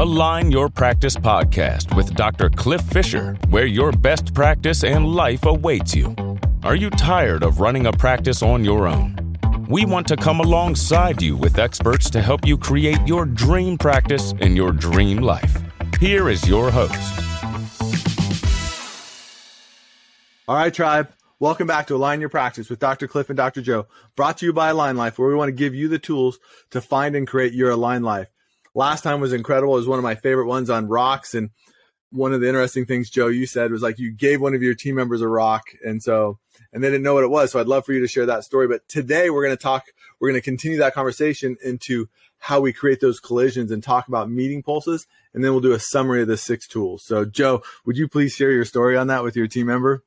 Align Your Practice podcast with Dr. Cliff Fisher, where your best practice and life awaits you. Are you tired of running a practice on your own? We want to come alongside you with experts to help you create your dream practice and your dream life. Here is your host. All right, tribe. Welcome back to Align Your Practice with Dr. Cliff and Dr. Joe, brought to you by Align Life, where we want to give you the tools to find and create your Align Life. Last time was incredible. It was one of my favorite ones on rocks. And one of the interesting things, Joe, you said was like you gave one of your team members a rock. And so, and they didn't know what it was. So I'd love for you to share that story. But today we're going to talk, we're going to continue that conversation into how we create those collisions and talk about meeting pulses. And then we'll do a summary of the six tools. So, Joe, would you please share your story on that with your team member?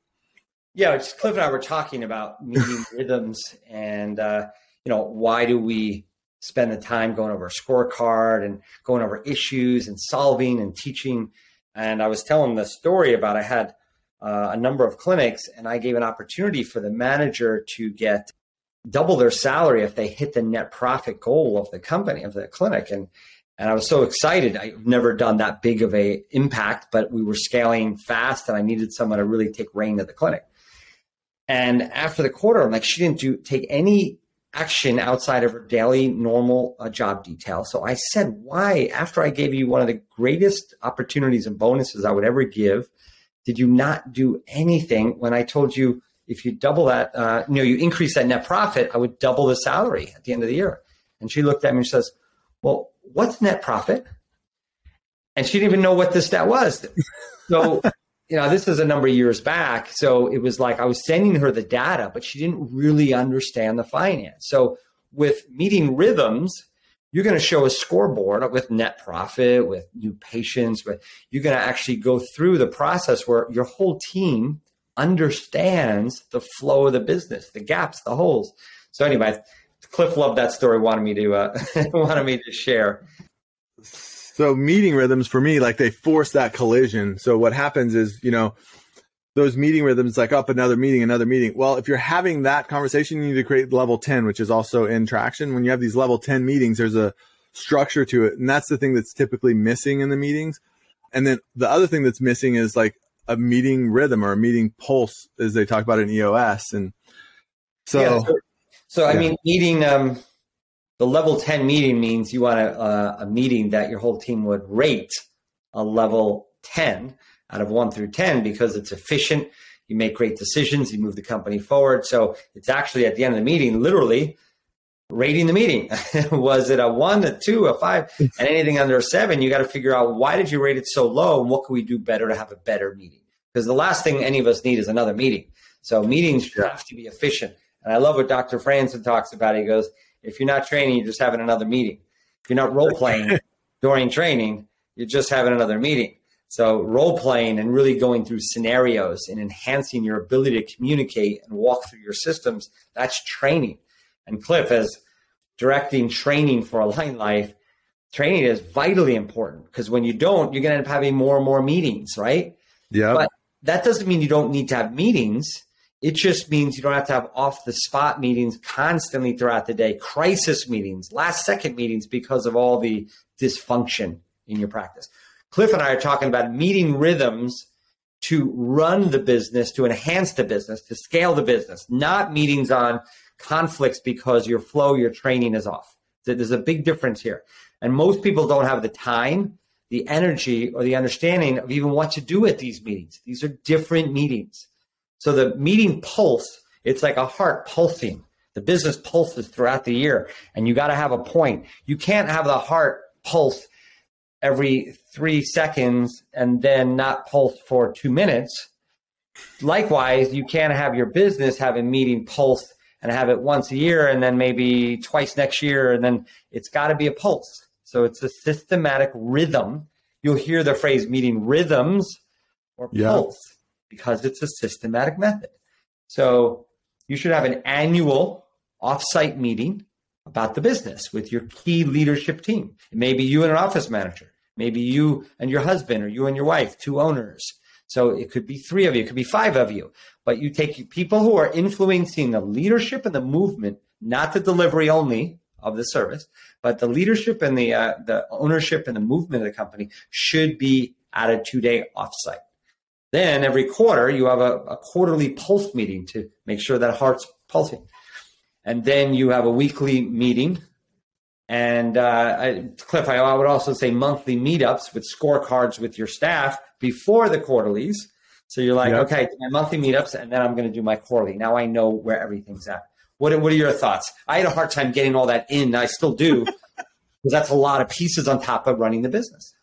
Yeah, Cliff and I were talking about meeting rhythms and, uh, you know, why do we spend the time going over a scorecard and going over issues and solving and teaching? And I was telling the story about I had uh, a number of clinics and I gave an opportunity for the manager to get double their salary if they hit the net profit goal of the company, of the clinic. And and I was so excited. I've never done that big of a impact, but we were scaling fast and I needed someone to really take reign of the clinic. And after the quarter, I'm like, she didn't do take any action outside of her daily normal uh, job detail. So I said, why, after I gave you one of the greatest opportunities and bonuses I would ever give, did you not do anything when I told you if you double that, uh, you know, you increase that net profit, I would double the salary at the end of the year. And she looked at me and says, well, what's net profit? And she didn't even know what this stat was. So you know, this is a number of years back. So it was like I was sending her the data, but she didn't really understand the finance. So with meeting rhythms, you're going to show a scoreboard with net profit, with new patients, but you're going to actually go through the process where your whole team understands the flow of the business, the gaps, the holes. So anyway, Cliff loved that story, wanted me to uh, wanted me to share. So meeting rhythms for me, like they force that collision. So what happens is, you know, those meeting rhythms like up another meeting, another meeting. Well, if you're having that conversation, you need to create level 10, which is also in traction. When you have these level 10 meetings, there's a structure to it. And that's the thing that's typically missing in the meetings. And then the other thing that's missing is like a meeting rhythm or a meeting pulse, as they talk about in EOS. And so, yeah, so, so, I mean, meeting, um, the level 10 meeting means you want a, a, meeting that your whole team would rate a level 10 out of 1 through 10 because it's efficient. You make great decisions. You move the company forward. So it's actually at the end of the meeting literally rating the meeting. Was it a 1 a 2 a 5 and anything under a 7 you got to figure out why did you rate it so low and what can we do better to have a better meeting? Because the last thing any of us need is another meeting. So meetings have to be efficient. And i love what dr franson talks about. He goes if you're not training, you're just having another meeting. If you're not role playing during training, you're just having another meeting. So role playing and really going through scenarios and enhancing your ability to communicate and walk through your systems, that's training. And Cliff, as directing training for Align Life, training is vitally important because when you don't, you're going to end up having more and more meetings, right? Yeah. But that doesn't mean you don't need to have meetings. It just means you don't have to have off the spot meetings constantly throughout the day, crisis meetings, last second meetings because of all the dysfunction in your practice. Cliff and I are talking about meeting rhythms to run the business, to enhance the business, to scale the business, not meetings on conflicts because your flow, your training is off. There's a big difference here. And most people don't have the time, the energy, or the understanding of even what to do at these meetings. These are different meetings. So the meeting pulse, it's like a heart pulsing. The business pulses throughout the year, and you got to have a point. You can't have the heart pulse every three seconds and then not pulse for two minutes. Likewise, you can't have your business have a meeting pulse and have it once a year and then maybe twice next year, and then it's got to be a pulse. So it's a systematic rhythm. You'll hear the phrase meeting rhythms or yeah. pulse because it's a systematic method. So you should have an annual offsite meeting about the business with your key leadership team. It may be you and an office manager, maybe you and your husband, or you and your wife, two owners. So it could be three of you, it could be five of you, but you take people who are influencing the leadership and the movement, not the delivery only of the service, but the leadership and the uh, the ownership and the movement of the company should be at a two day offsite. Then every quarter you have a, a quarterly pulse meeting to make sure that heart's pulsing, and then you have a weekly meeting. And uh, I, Cliff, I, I would also say monthly meetups with scorecards with your staff before the quarterlies. So you're like, yep. okay, my monthly meetups, and then I'm going to do my quarterly. Now I know where everything's at. What What are your thoughts? I had a hard time getting all that in. I still do, because that's a lot of pieces on top of running the business.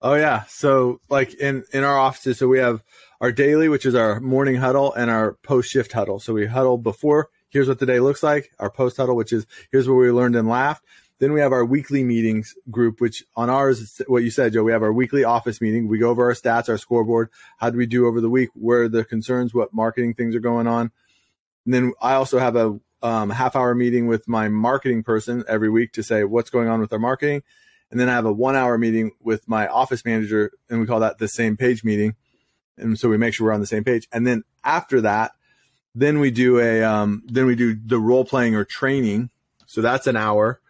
Oh yeah. So like in in our offices, so we have our daily, which is our morning huddle, and our post shift huddle. So we huddle before. Here's what the day looks like. Our post huddle, which is here's what we learned and laughed. Then we have our weekly meetings group, which on ours, what you said, Joe, we have our weekly office meeting. We go over our stats, our scoreboard. How do we do over the week? Where are the concerns? What marketing things are going on? And then I also have a um, half hour meeting with my marketing person every week to say what's going on with our marketing. And then I have a one hour meeting with my office manager, and we call that the same page meeting. And so we make sure we're on the same page. And then after that, then we do a um, then we do the role playing or training. So that's an hour.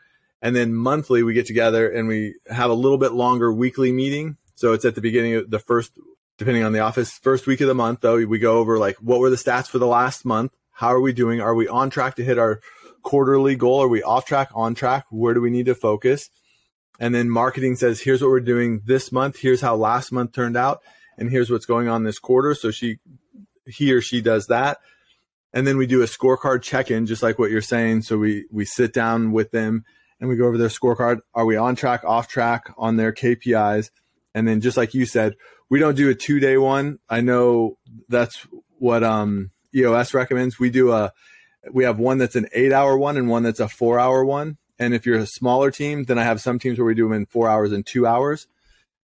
And then monthly we get together and we have a little bit longer weekly meeting. So it's at the beginning of the first, depending on the office, first week of the month though, we go over like what were the stats for the last month? How are we doing? Are we on track to hit our quarterly goal? Are we off track, on track? Where do we need to focus? And then marketing says, here's what we're doing this month. Here's how last month turned out. And here's what's going on this quarter. So she, he or she does that. And then we do a scorecard check in, just like what you're saying. So we, we sit down with them and we go over their scorecard. Are we on track, off track on their KPIs? And then just like you said, we don't do a two day one. I know that's what um, EOS recommends. We do a, we have one that's an eight hour one and one that's a four hour one. And if you're a smaller team, then I have some teams where we do them in four hours and two hours.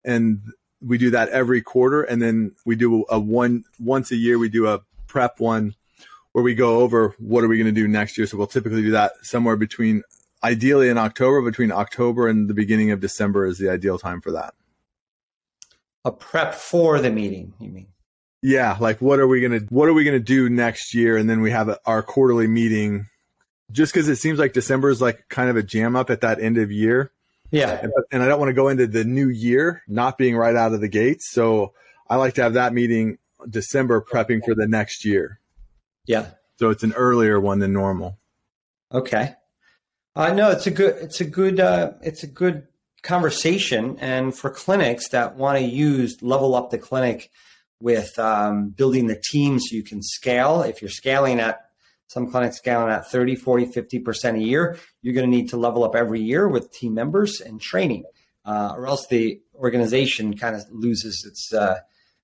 And we do that every quarter. And then we do a one once a year, we do a prep one where we go over what are we going to do next year. So we'll typically do that somewhere between ideally in October, between October and the beginning of December is the ideal time for that. A prep for the meeting, you mean? Yeah, like what are we gonna what are we gonna do next year, and then we have a, our quarterly meeting. Just because it seems like December is like kind of a jam up at that end of year. Yeah, and, and I don't want to go into the new year not being right out of the gates, so I like to have that meeting December prepping for the next year. Yeah, so it's an earlier one than normal. Okay. Uh, no, it's a good, it's a good, uh, it's a good conversation. And for clinics that want to use level up the clinic with um, building the team so you can scale. If you're scaling at some clinics scaling at 30, 40, 50% a year, you're going to need to level up every year with team members and training, uh, or else the organization kind of loses its, uh,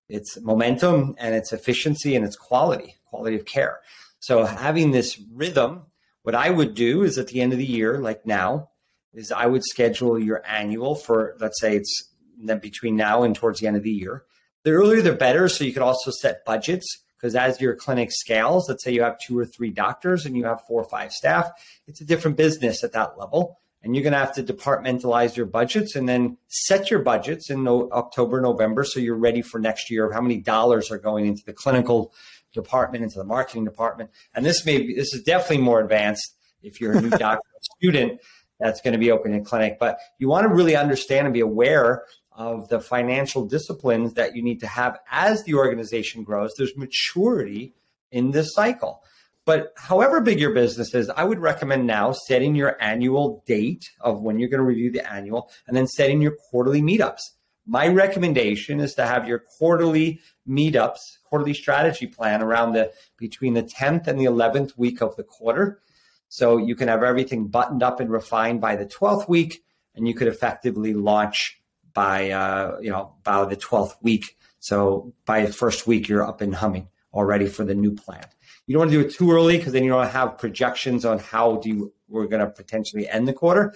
its momentum and its efficiency and its quality, quality of care. So having this rhythm what I would do is at the end of the year, like now, is I would schedule your annual for, let's say it's between now and towards the end of the year. The earlier, the better. So you could also set budgets because as your clinic scales, let's say you have two or three doctors and you have four or five staff, it's a different business at that level. And you're going to have to departmentalize your budgets and then set your budgets in no, October, November. So you're ready for next year of how many dollars are going into the clinical department, into the marketing department. And this may be, this is definitely more advanced if you're a new doctor student that's going to be opening a clinic. But you want to really understand and be aware of the financial disciplines that you need to have as the organization grows. There's maturity in this cycle. But however big your business is, I would recommend now setting your annual date of when you're going to review the annual and then setting your quarterly meetups. My recommendation is to have your quarterly meetups quarterly strategy plan around the between the 10th and the 11th week of the quarter. So you can have everything buttoned up and refined by the 12th week, and you could effectively launch by uh, you know by the 12th week. So by the first week, you're up and humming already for the new plant. You don't want to do it too early because then you don't have projections on how do you, we're going to potentially end the quarter.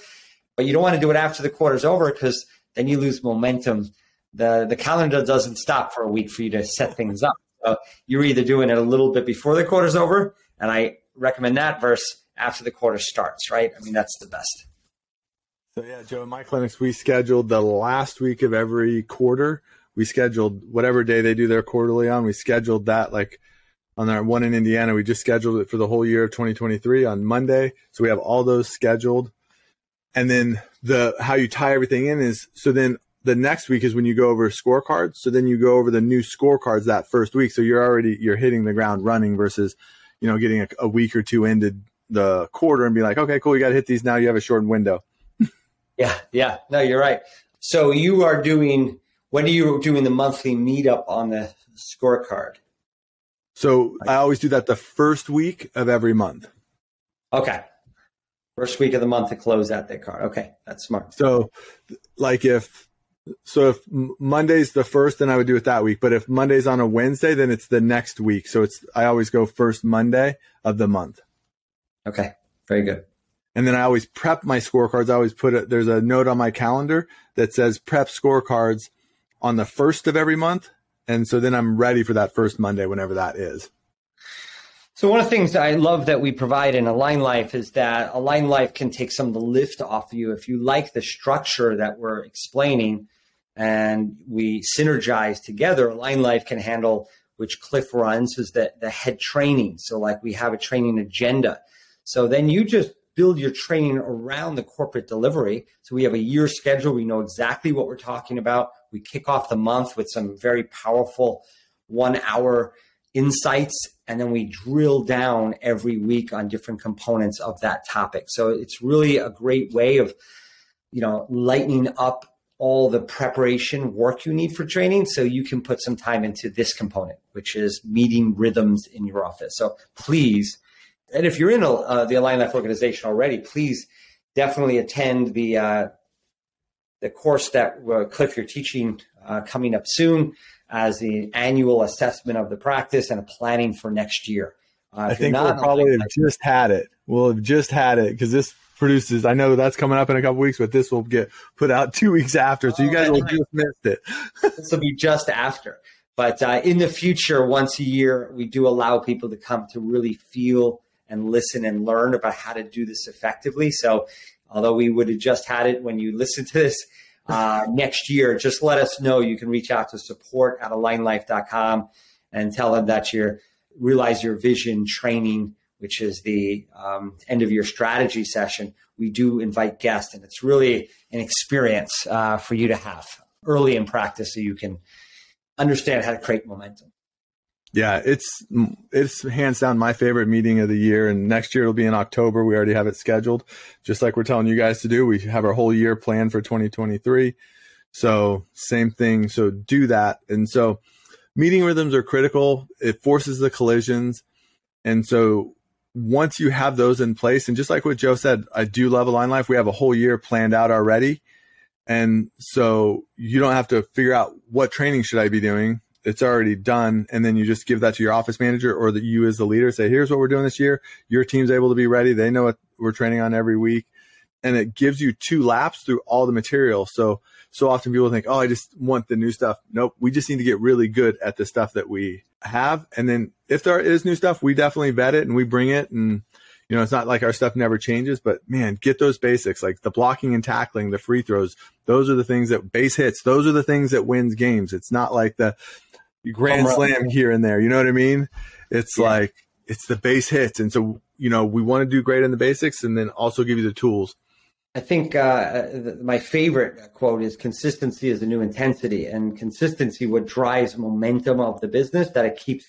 But you don't want to do it after the quarter's over because then you lose momentum the the calendar doesn't stop for a week for you to set things up. So you're either doing it a little bit before the quarter's over, and I recommend that versus after the quarter starts. Right? I mean, that's the best. So yeah, Joe, in my clinics, we scheduled the last week of every quarter. We scheduled whatever day they do their quarterly on. We scheduled that like on our one in Indiana. We just scheduled it for the whole year of 2023 on Monday. So we have all those scheduled. and then the how you tie everything in is so then the next week is when you go over scorecards. So then you go over the new scorecards that first week. So you're already you're hitting the ground running versus, you know, getting a, a week or two into the quarter and be like, okay, cool, you got to hit these now. You have a shortened window. Yeah, yeah, no, you're right. So you are doing when are you doing the monthly meetup on the scorecard? So I always do that the first week of every month. Okay. First week of the month to close out that card. Okay, that's smart. So, like if so if Monday's the first, then I would do it that week. But if Monday's on a Wednesday, then it's the next week. So it's I always go first Monday of the month. Okay, very good. And then I always prep my scorecards. I always put it. There's a note on my calendar that says prep scorecards on the first of every month, and so then I'm ready for that first Monday, whenever that is. So one of the things I love that we provide in Align Life is that Align Life can take some of the lift off of you. If you like the structure that we're explaining and we synergize together, Align Life can handle which Cliff runs is the, the head training. So like we have a training agenda. So then you just build your training around the corporate delivery. So we have a year schedule. We know exactly what we're talking about. We kick off the month with some very powerful one hour insights and then we drill down every week on different components of that topic so it's really a great way of you know lightening up all the preparation work you need for training so you can put some time into this component which is meeting rhythms in your office so please and if you're in a, uh, the align life organization already please definitely attend the uh, the course that uh, cliff you're teaching uh, coming up soon as the annual assessment of the practice and a planning for next year. Uh, I think we'll probably have just had it. We'll have just had it because this produces. I know that's coming up in a couple weeks, but this will get put out two weeks after, so you guys oh, will just missed it. this will be just after. But uh, in the future, once a year, we do allow people to come to really feel and listen and learn about how to do this effectively. So, although we would have just had it when you listen to this, uh, next year, just let us know. You can reach out to support at alignlife.com and tell them that you're realize your vision training, which is the um, end of your strategy session. We do invite guests, and it's really an experience uh, for you to have early in practice so you can understand how to create momentum. Yeah, it's it's hands down my favorite meeting of the year, and next year it'll be in October. We already have it scheduled, just like we're telling you guys to do. We have our whole year planned for 2023. So same thing. So do that, and so meeting rhythms are critical. It forces the collisions, and so once you have those in place, and just like what Joe said, I do love Align Life. We have a whole year planned out already, and so you don't have to figure out what training should I be doing it's already done and then you just give that to your office manager or that you as the leader say here's what we're doing this year. Your team's able to be ready. They know what we're training on every week. And it gives you two laps through all the material. So so often people think oh i just want the new stuff. Nope. We just need to get really good at the stuff that we have. And then if there is new stuff we definitely vet it and we bring it. And you know, it's not like our stuff never changes, but man, get those basics like the blocking and tackling, the free throws. Those are the things that base hits. Those are the things that wins games. It's not like the grand slam here and there. You know what I mean? It's yeah. like it's the base hits, and so you know we want to do great in the basics, and then also give you the tools. I think uh, my favorite quote is consistency is the new intensity, and consistency what drives momentum of the business that it keeps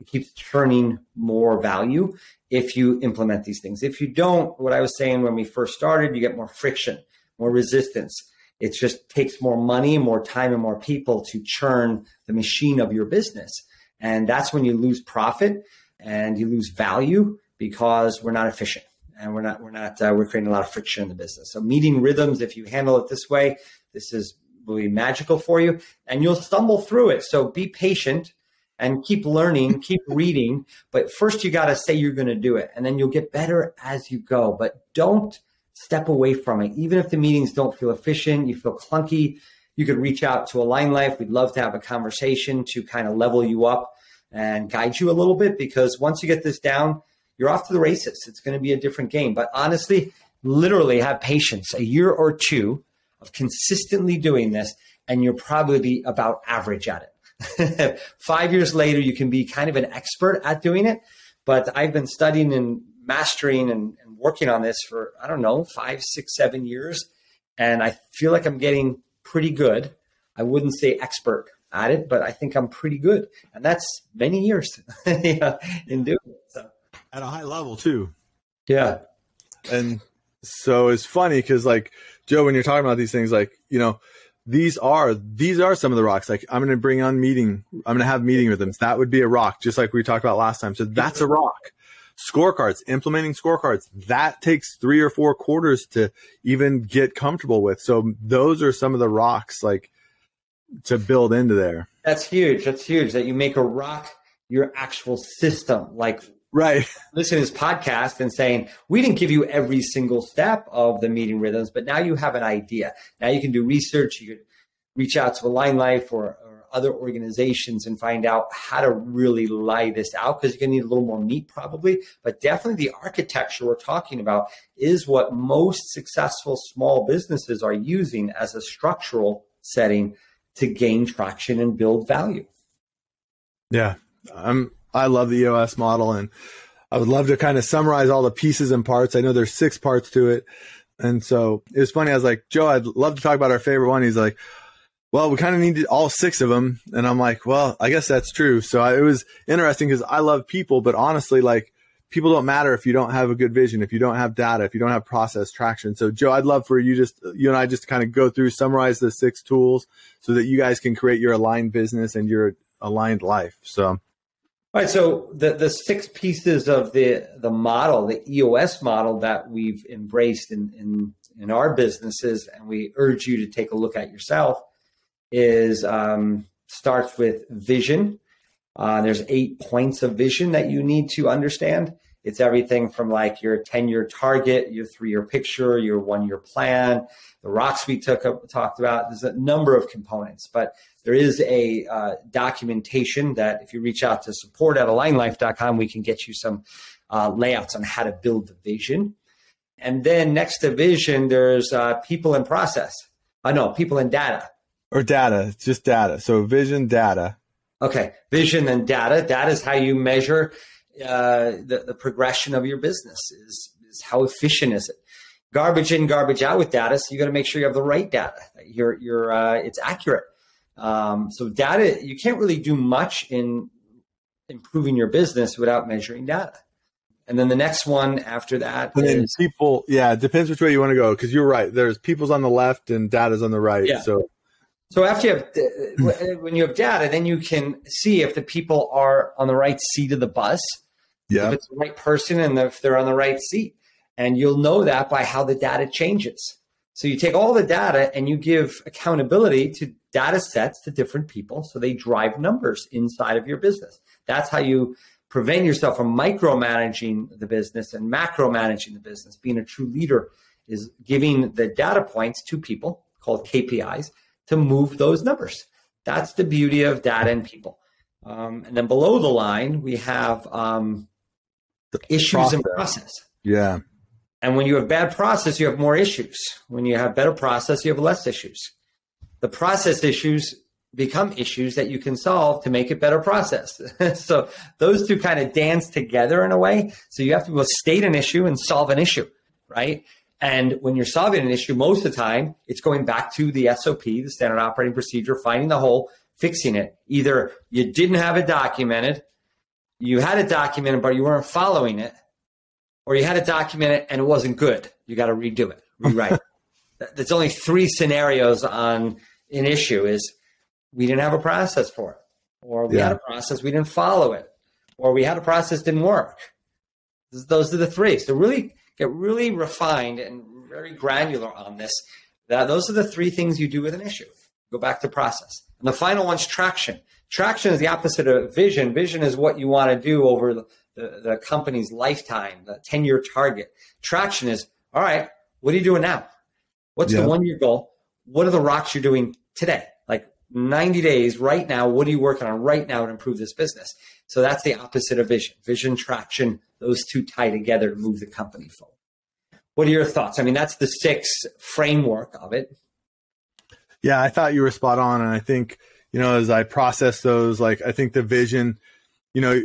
it keeps turning more value if you implement these things. If you don't, what I was saying when we first started, you get more friction, more resistance it just takes more money, more time, and more people to churn the machine of your business. And that's when you lose profit and you lose value because we're not efficient and we're not we're not uh, we're creating a lot of friction in the business. So meeting rhythms, if you handle it this way, this is really magical for you, and you'll stumble through it. So be patient and keep learning, keep reading. But first, you got to say you're going to do it, and then you'll get better as you go. But don't step away from it. Even if the meetings don't feel efficient, you feel clunky, you could reach out to Align Life. We'd love to have a conversation to kind of level you up and guide you a little bit because once you get this down, you're off to the races. It's going to be a different game. But honestly, literally have patience, a year or two of consistently doing this, and you'll probably be about average at it. Five years later, you can be kind of an expert at doing it. But I've been studying and mastering and working on this for, I don't know, five, six, seven years. And I feel like I'm getting pretty good. I wouldn't say expert at it, but I think I'm pretty good. And that's many years in doing it. So. At a high level, too. Yeah. And so it's funny because, like, Joe, when you're talking about these things, like, you know, these are these are some of the rocks. Like I'm going to bring on meeting. I'm going to have meeting with them. That would be a rock, just like we talked about last time. So that's a rock. Scorecards, implementing scorecards, that takes three or four quarters to even get comfortable with. So those are some of the rocks, like to build into there. That's huge. That's huge. That you make a rock your actual system, like right listen to this podcast and saying we didn't give you every single step of the meeting rhythms but now you have an idea now you can do research you could reach out to align life or, or other organizations and find out how to really lay this out because you're going to need a little more meat probably but definitely the architecture we're talking about is what most successful small businesses are using as a structural setting to gain traction and build value yeah i'm I love the EOS model and I would love to kind of summarize all the pieces and parts. I know there's six parts to it. And so it was funny. I was like, Joe, I'd love to talk about our favorite one. He's like, well, we kind of need all six of them. And I'm like, well, I guess that's true. So I, it was interesting because I love people, but honestly, like people don't matter if you don't have a good vision, if you don't have data, if you don't have process traction. So Joe, I'd love for you just, you and I just to kind of go through, summarize the six tools so that you guys can create your aligned business and your aligned life. So all right, so the, the six pieces of the the model, the EOS model that we've embraced in, in in our businesses, and we urge you to take a look at yourself, is um, starts with vision. Uh, there's eight points of vision that you need to understand. It's everything from like your 10 year target, your three year picture, your one year plan, the rocks we took up, talked about. There's a number of components, but there is a uh, documentation that if you reach out to support at alignlife.com, we can get you some uh, layouts on how to build the vision. And then next to vision, there's uh, people and process. I uh, know people and data. Or data, just data. So vision, data. Okay, vision and data. Data is how you measure uh, the, the progression of your business is, is how efficient is it garbage in garbage out with data so you got to make sure you have the right data you're, you're uh, it's accurate um, so data you can't really do much in improving your business without measuring data and then the next one after that and is, people yeah it depends which way you want to go because you're right there's people's on the left and data's on the right yeah. so so after you have, uh, when you have data, then you can see if the people are on the right seat of the bus yeah. if it's the right person and if they're on the right seat. And you'll know that by how the data changes. So you take all the data and you give accountability to data sets to different people so they drive numbers inside of your business. That's how you prevent yourself from micromanaging the business and macro managing the business. Being a true leader is giving the data points to people called KPIs to move those numbers. That's the beauty of data and people. Um, and then below the line, we have um, issues process. in process. Yeah. And when you have bad process, you have more issues. When you have better process, you have less issues. The process issues become issues that you can solve to make it better process. so those two kind of dance together in a way. So you have to be able to state an issue and solve an issue, right? And when you're solving an issue, most of the time, it's going back to the SOP, the standard operating procedure, finding the hole, fixing it. Either you didn't have it documented, you had it documented, but you weren't following it, or you had it documented and it wasn't good. You got to redo it, rewrite. There's only three scenarios on an issue: is we didn't have a process for it, or we yeah. had a process we didn't follow it, or we had a process didn't work. Those are the three. So really get really refined and very granular on this. That those are the three things you do with an issue. Go back to process. And the final one's traction. Traction is the opposite of vision. Vision is what you want to do over the, the, the company's lifetime, the 10 year target. Traction is, all right, what are you doing now? What's the one year goal? What are the rocks you're doing today? Like 90 days right now, what are you working on right now to improve this business? So that's the opposite of vision. Vision, traction, those two tie together to move the company forward. What are your thoughts? I mean, that's the six framework of it. Yeah, I thought you were spot on. And I think you know, as I process those, like I think the vision, you know,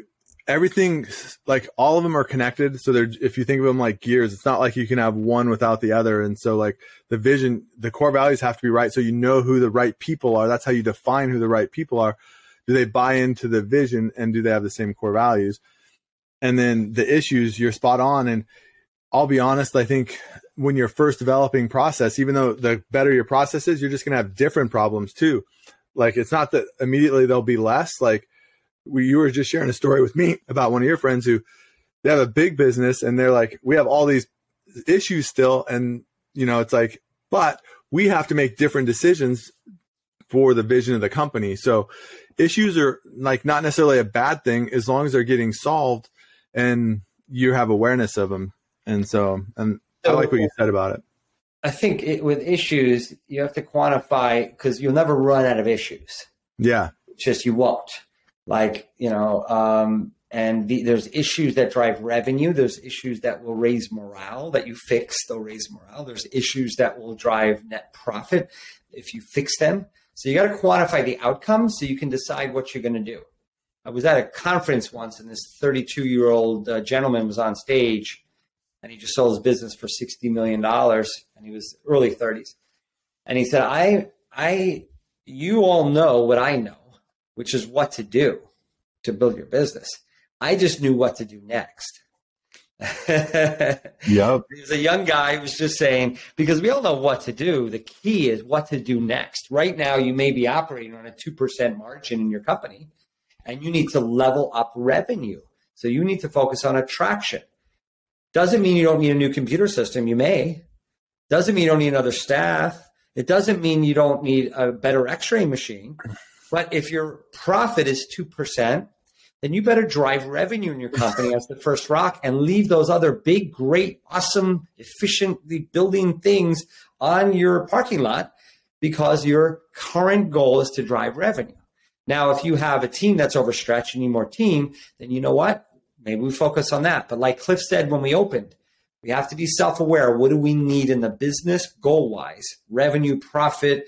everything like all of them are connected so they're if you think of them like gears it's not like you can have one without the other and so like the vision the core values have to be right so you know who the right people are that's how you define who the right people are do they buy into the vision and do they have the same core values and then the issues you're spot on and i'll be honest i think when you're first developing process even though the better your process is you're just going to have different problems too like it's not that immediately there'll be less like we, you were just sharing a story with me about one of your friends who they have a big business and they're like, we have all these issues still. And, you know, it's like, but we have to make different decisions for the vision of the company. So issues are like not necessarily a bad thing as long as they're getting solved and you have awareness of them. And so, and so, I like what you said about it. I think it, with issues, you have to quantify because you'll never run out of issues. Yeah. just you won't like you know um, and the, there's issues that drive revenue there's issues that will raise morale that you fix they'll raise morale there's issues that will drive net profit if you fix them so you got to quantify the outcomes so you can decide what you're going to do i was at a conference once and this 32 year old uh, gentleman was on stage and he just sold his business for 60 million dollars and he was early 30s and he said i i you all know what i know which is what to do to build your business. I just knew what to do next. yep. He's a young guy who was just saying, because we all know what to do. The key is what to do next. Right now, you may be operating on a 2% margin in your company, and you need to level up revenue. So you need to focus on attraction. Doesn't mean you don't need a new computer system. You may. Doesn't mean you don't need another staff. It doesn't mean you don't need a better x ray machine. But if your profit is 2%, then you better drive revenue in your company as the first rock and leave those other big, great, awesome, efficiently building things on your parking lot because your current goal is to drive revenue. Now, if you have a team that's overstretched, and you need more team, then you know what? Maybe we focus on that. But like Cliff said when we opened, we have to be self aware. What do we need in the business goal wise? Revenue, profit,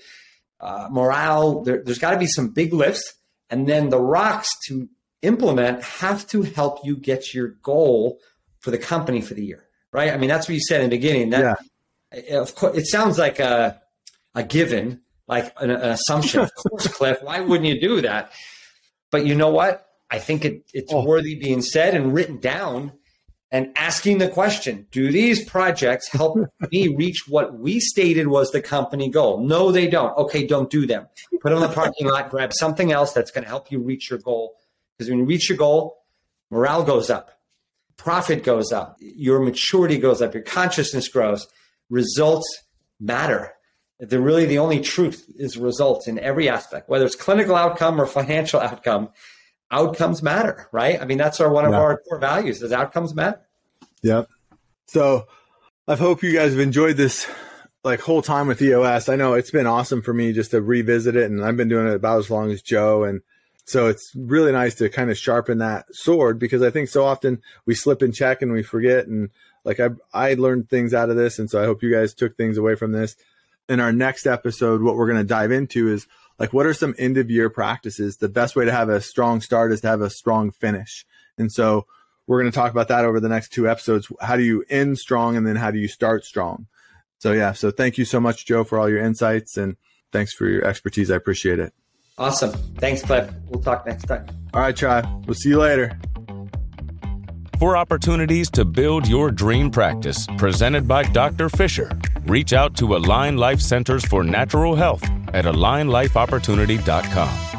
uh, morale. There, there's got to be some big lifts, and then the rocks to implement have to help you get your goal for the company for the year, right? I mean, that's what you said in the beginning. That, yeah. Of course, it sounds like a a given, like an, an assumption. of course, Cliff. Why wouldn't you do that? But you know what? I think it, it's oh. worthy being said and written down and asking the question do these projects help me reach what we stated was the company goal no they don't okay don't do them put them in the parking lot grab something else that's going to help you reach your goal because when you reach your goal morale goes up profit goes up your maturity goes up your consciousness grows results matter they're really the only truth is results in every aspect whether it's clinical outcome or financial outcome outcomes matter, right? I mean, that's our one of yeah. our core values is outcomes matter. Yep. So I hope you guys have enjoyed this like whole time with EOS. I know it's been awesome for me just to revisit it and I've been doing it about as long as Joe and so it's really nice to kind of sharpen that sword because I think so often we slip and check and we forget and like I I learned things out of this and so I hope you guys took things away from this. In our next episode what we're going to dive into is like what are some end of year practices the best way to have a strong start is to have a strong finish. And so we're going to talk about that over the next two episodes. How do you end strong and then how do you start strong? So yeah so thank you so much joe for all your insights and thanks for your expertise. I appreciate it awesome. Thanks cliff. We'll talk next time. All right tribe we'll see you later. For opportunities to build your dream practice presented by dr fisher reach out to align life centers for natural health at alignlifeopportunity.com.